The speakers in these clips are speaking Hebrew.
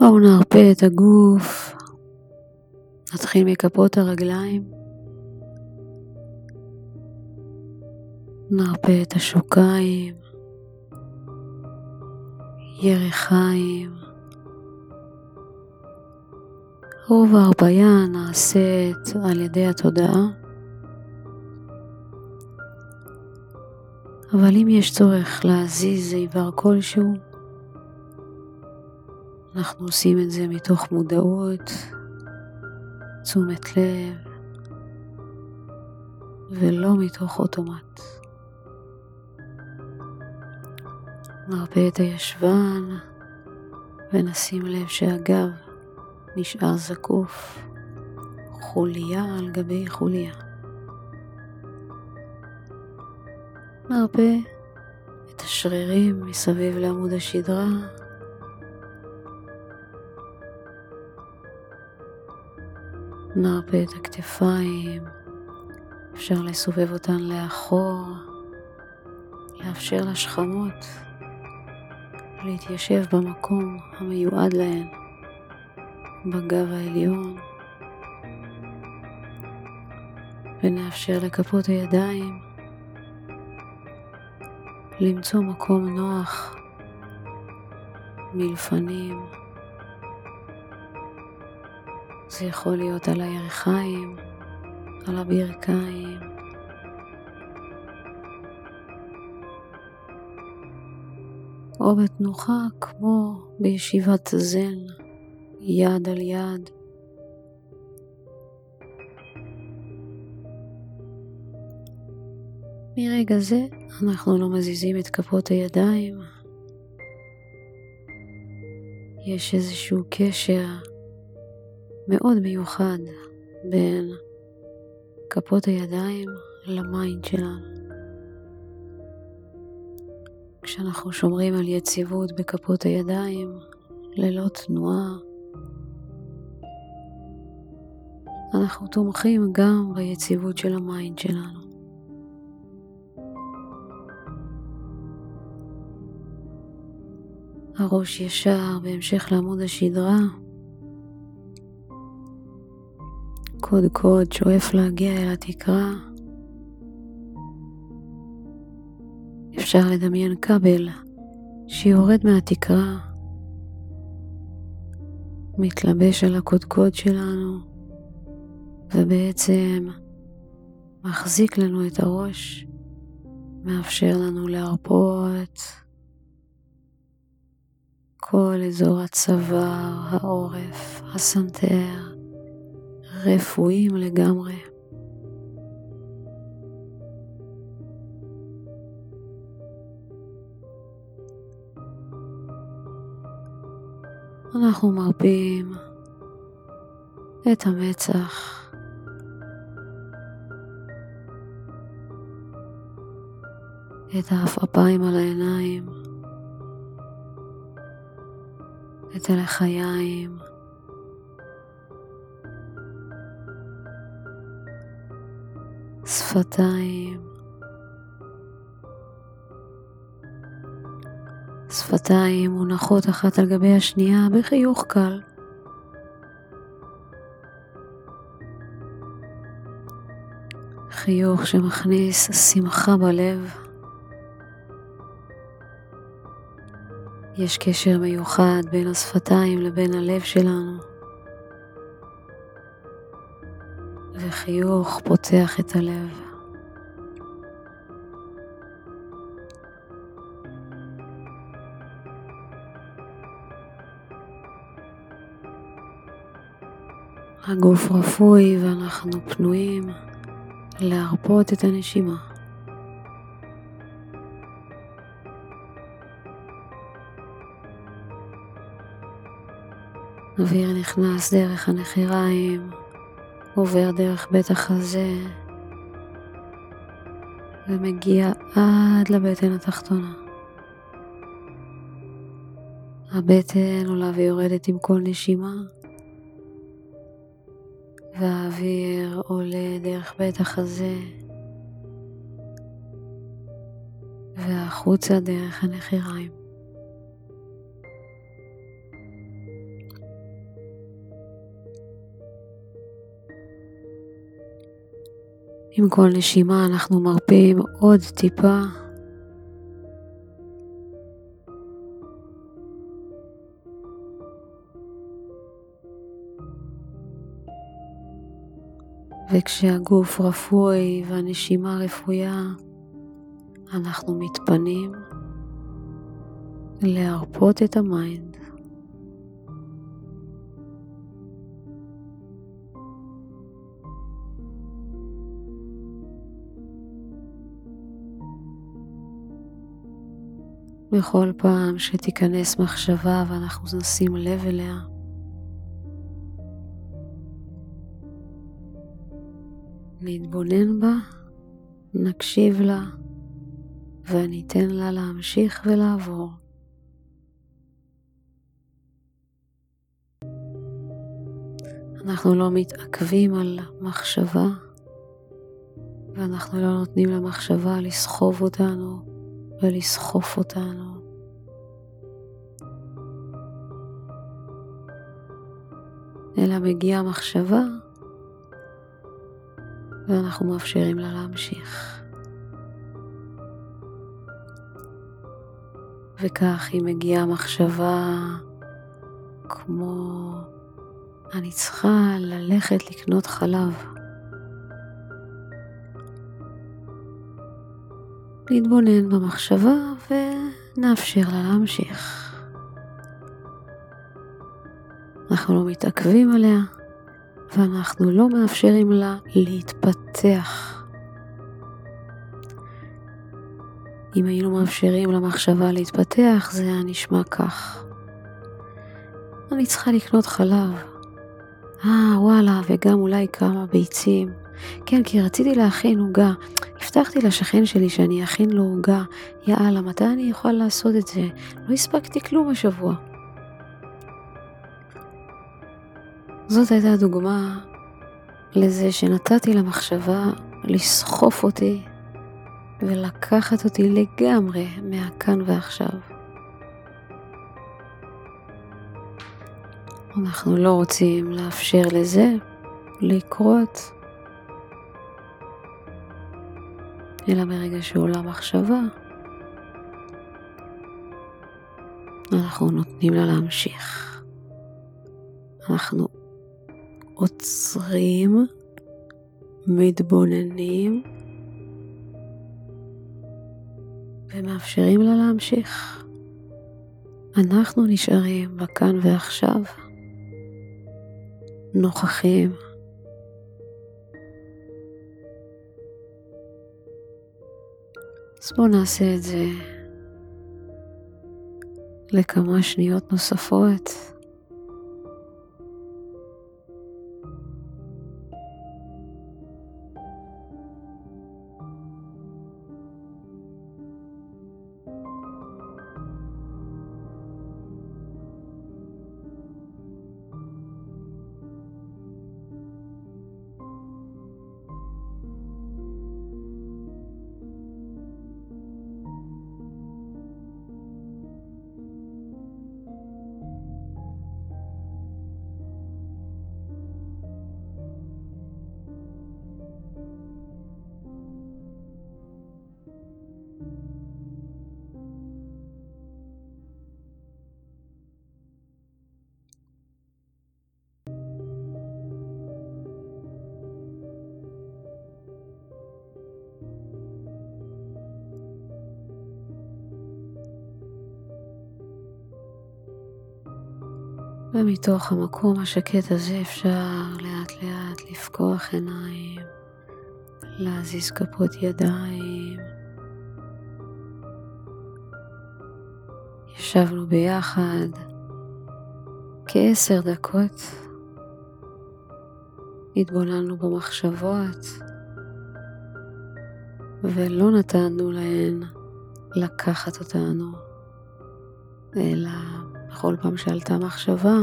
בואו נרפה את הגוף, נתחיל מכפות הרגליים, נרפה את השוקיים, ירחיים. רוב ההרפאיה נעשית על ידי התודעה, אבל אם יש צורך להזיז איבר כלשהו, אנחנו עושים את זה מתוך מודעות, תשומת לב, ולא מתוך אוטומט. נרפה את הישבן ונשים לב שהגב נשאר זקוף, חוליה על גבי חוליה. נרפה את השרירים מסביב לעמוד השדרה. נרפה את הכתפיים, אפשר לסובב אותן לאחור, לאפשר לשכמות להתיישב במקום המיועד להן, בגב העליון, ונאפשר לכפות הידיים למצוא מקום נוח מלפנים. זה יכול להיות על הירכיים, על הברכיים. או בתנוחה כמו בישיבת זן, יד על יד. מרגע זה אנחנו לא מזיזים את כפות הידיים. יש איזשהו קשר מאוד מיוחד בין כפות הידיים ל mind שלנו. כשאנחנו שומרים על יציבות בכפות הידיים, ללא תנועה, אנחנו תומכים גם ביציבות של ה mind שלנו. הראש ישר בהמשך לעמוד השדרה. קודקוד שואף להגיע אל התקרה. אפשר לדמיין כבל שיורד מהתקרה, מתלבש על הקודקוד שלנו, ובעצם מחזיק לנו את הראש, מאפשר לנו להרפות. כל אזור הצוואר, העורף, הסנטר, רפואיים לגמרי. אנחנו מרפים את המצח. את העפעפיים על העיניים. את הלחיים. שפתיים. שפתיים מונחות אחת על גבי השנייה בחיוך קל. חיוך שמכניס שמחה בלב. יש קשר מיוחד בין השפתיים לבין הלב שלנו, וחיוך פותח את הלב. הגוף רפוי ואנחנו פנויים להרפות את הנשימה. אוויר נכנס דרך הנחיריים, עובר דרך בית החזה ומגיע עד לבטן התחתונה. הבטן עולה ויורדת עם כל נשימה, והאוויר עולה דרך בית החזה והחוצה דרך הנחיריים. עם כל נשימה אנחנו מרפים עוד טיפה. וכשהגוף רפוי והנשימה רפויה, אנחנו מתפנים להרפות את ה mind. בכל פעם שתיכנס מחשבה ואנחנו נשים לב אליה, נתבונן בה, נקשיב לה וניתן לה להמשיך ולעבור. אנחנו לא מתעכבים על מחשבה ואנחנו לא נותנים למחשבה לסחוב אותנו ולסחוף אותנו. אלא מגיעה מחשבה ואנחנו מאפשרים לה להמשיך. וכך היא מגיעה מחשבה כמו אני צריכה ללכת לקנות חלב. נתבונן במחשבה ונאפשר לה להמשיך. אנחנו לא מתעכבים עליה ואנחנו לא מאפשרים לה להתפתח. אם היינו מאפשרים למחשבה להתפתח זה היה נשמע כך. אני צריכה לקנות חלב. אה, וואלה, וגם אולי כמה ביצים. כן, כי רציתי להכין עוגה. הבטחתי לשכן שלי שאני אכין לו עוגה. יאללה, מתי אני אוכל לעשות את זה? לא הספקתי כלום השבוע. זאת הייתה דוגמה לזה שנתתי למחשבה לסחוף אותי ולקחת אותי לגמרי מהכאן ועכשיו. אנחנו לא רוצים לאפשר לזה לקרות, אלא מרגע שעולה מחשבה, אנחנו נותנים לה להמשיך. אנחנו עוצרים, מתבוננים ומאפשרים לה להמשיך. אנחנו נשארים בכאן ועכשיו. נוכחים. אז בואו נעשה את זה לכמה שניות נוספות. ומתוך המקום השקט הזה אפשר לאט לאט לפקוח עיניים, להזיז כפות ידיים. ישבנו ביחד כעשר דקות, התבוננו במחשבות ולא נתנו להן לקחת אותנו, אלא בכל פעם שעלתה מחשבה,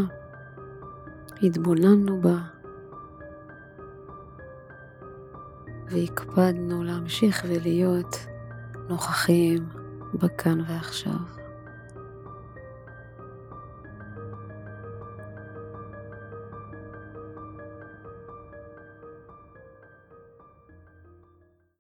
התבוננו בה והקפדנו להמשיך ולהיות נוכחים בכאן ועכשיו.